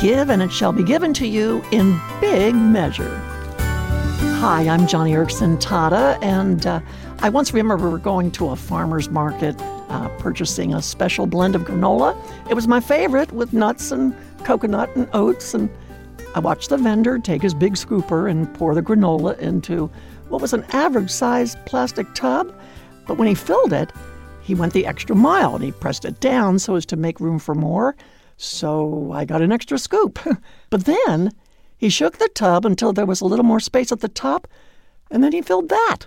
Give, and it shall be given to you in big measure. Hi, I'm Joni Eareckson Tada, and uh, I once remember going to a farmer's market uh, purchasing a special blend of granola. It was my favorite with nuts and coconut and oats. And I watched the vendor take his big scooper and pour the granola into what was an average sized plastic tub. But when he filled it, he went the extra mile and he pressed it down so as to make room for more. So I got an extra scoop. but then he shook the tub until there was a little more space at the top, and then he filled that.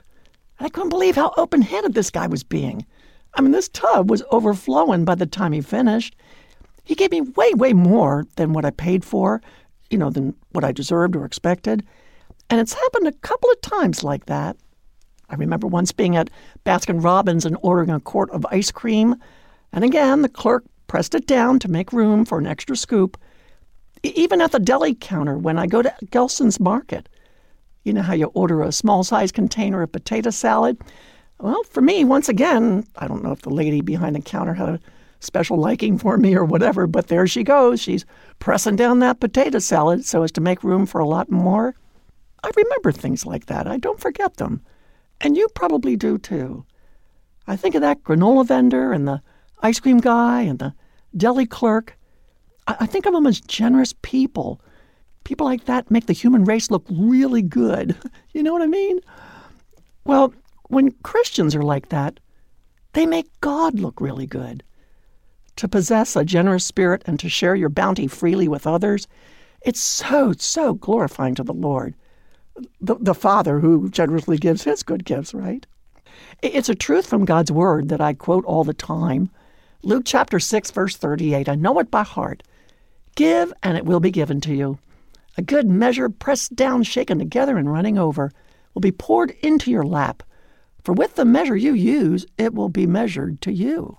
I couldn't believe how open handed this guy was being. I mean, this tub was overflowing by the time he finished. He gave me way, way more than what I paid for, you know, than what I deserved or expected. And it's happened a couple of times like that. I remember once being at Baskin Robbins and ordering a quart of ice cream. And again, the clerk pressed it down to make room for an extra scoop. Even at the deli counter when I go to Gelson's Market, you know how you order a small size container of potato salad? Well, for me, once again, I don't know if the lady behind the counter had a special liking for me or whatever, but there she goes. She's pressing down that potato salad so as to make room for a lot more. I remember things like that. I don't forget them. And you probably do too. I think of that granola vendor and the ice cream guy and the deli clerk. I, think of them as generous people. People like that make the human race look really good. You know what I mean? Well, when Christians are like that, they make God look really good. To possess a generous spirit and to share your bounty freely with others, it's so, so glorifying to the Lord, the, the Father who generously gives his good gifts, right? It's a truth from God's Word that I quote all the time. Luke chapter 6, verse 38. I know it by heart. Give, and it will be given to you. A good measure, pressed down, shaken together, and running over, will be poured into your lap. For with the measure you use, it will be measured to you.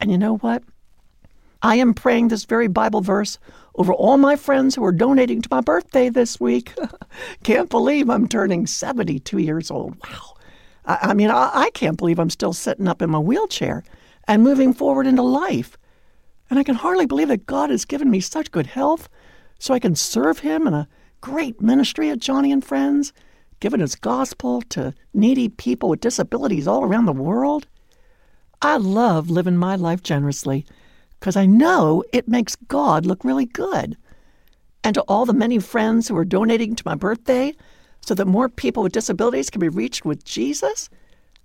And you know what? I am praying this very Bible verse over all my friends who are donating to my birthday this week. can't believe I'm turning 72 years old. Wow. I, I mean, I, I can't believe I'm still sitting up in my wheelchair and moving forward into life. And I can hardly believe that God has given me such good health so I can serve Him in a great ministry at Joni and Friends giving his gospel to needy people with disabilities all around the world. I love living my life generously because I know it makes God look really good. And to all the many friends who are donating to my birthday so that more people with disabilities can be reached with Jesus,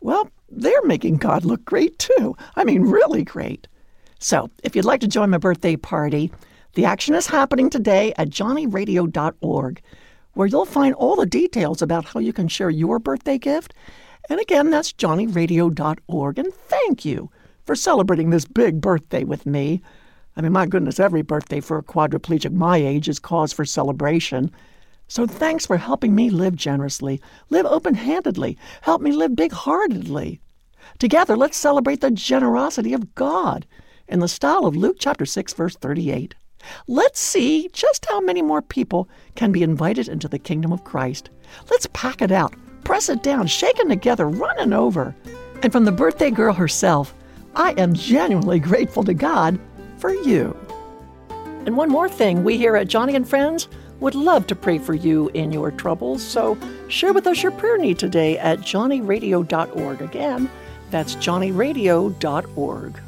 well, they're making God look great too. I mean, really great. So, if you'd like to join my birthday party, the action is happening today at joniradio.org where you'll find all the details about how you can share your birthday gift. And again, that's joniradio.org. And thank you for celebrating this big birthday with me. I mean, my goodness, every birthday for a quadriplegic my age is cause for celebration. So thanks for helping me live generously, live open handedly, help me live big heartedly. Together, let's celebrate the generosity of God in the style of Luke chapter 6, verse 38. Let's see just how many more people can be invited into the kingdom of Christ. Let's pack it out, press it down, shake it together, running over. And from the birthday girl herself, I am genuinely grateful to God for you. And one more thing, we here at Joni and Friends would love to pray for you in your troubles, so share with us your prayer need today at joniradio.org. Again, that's joniradio.org.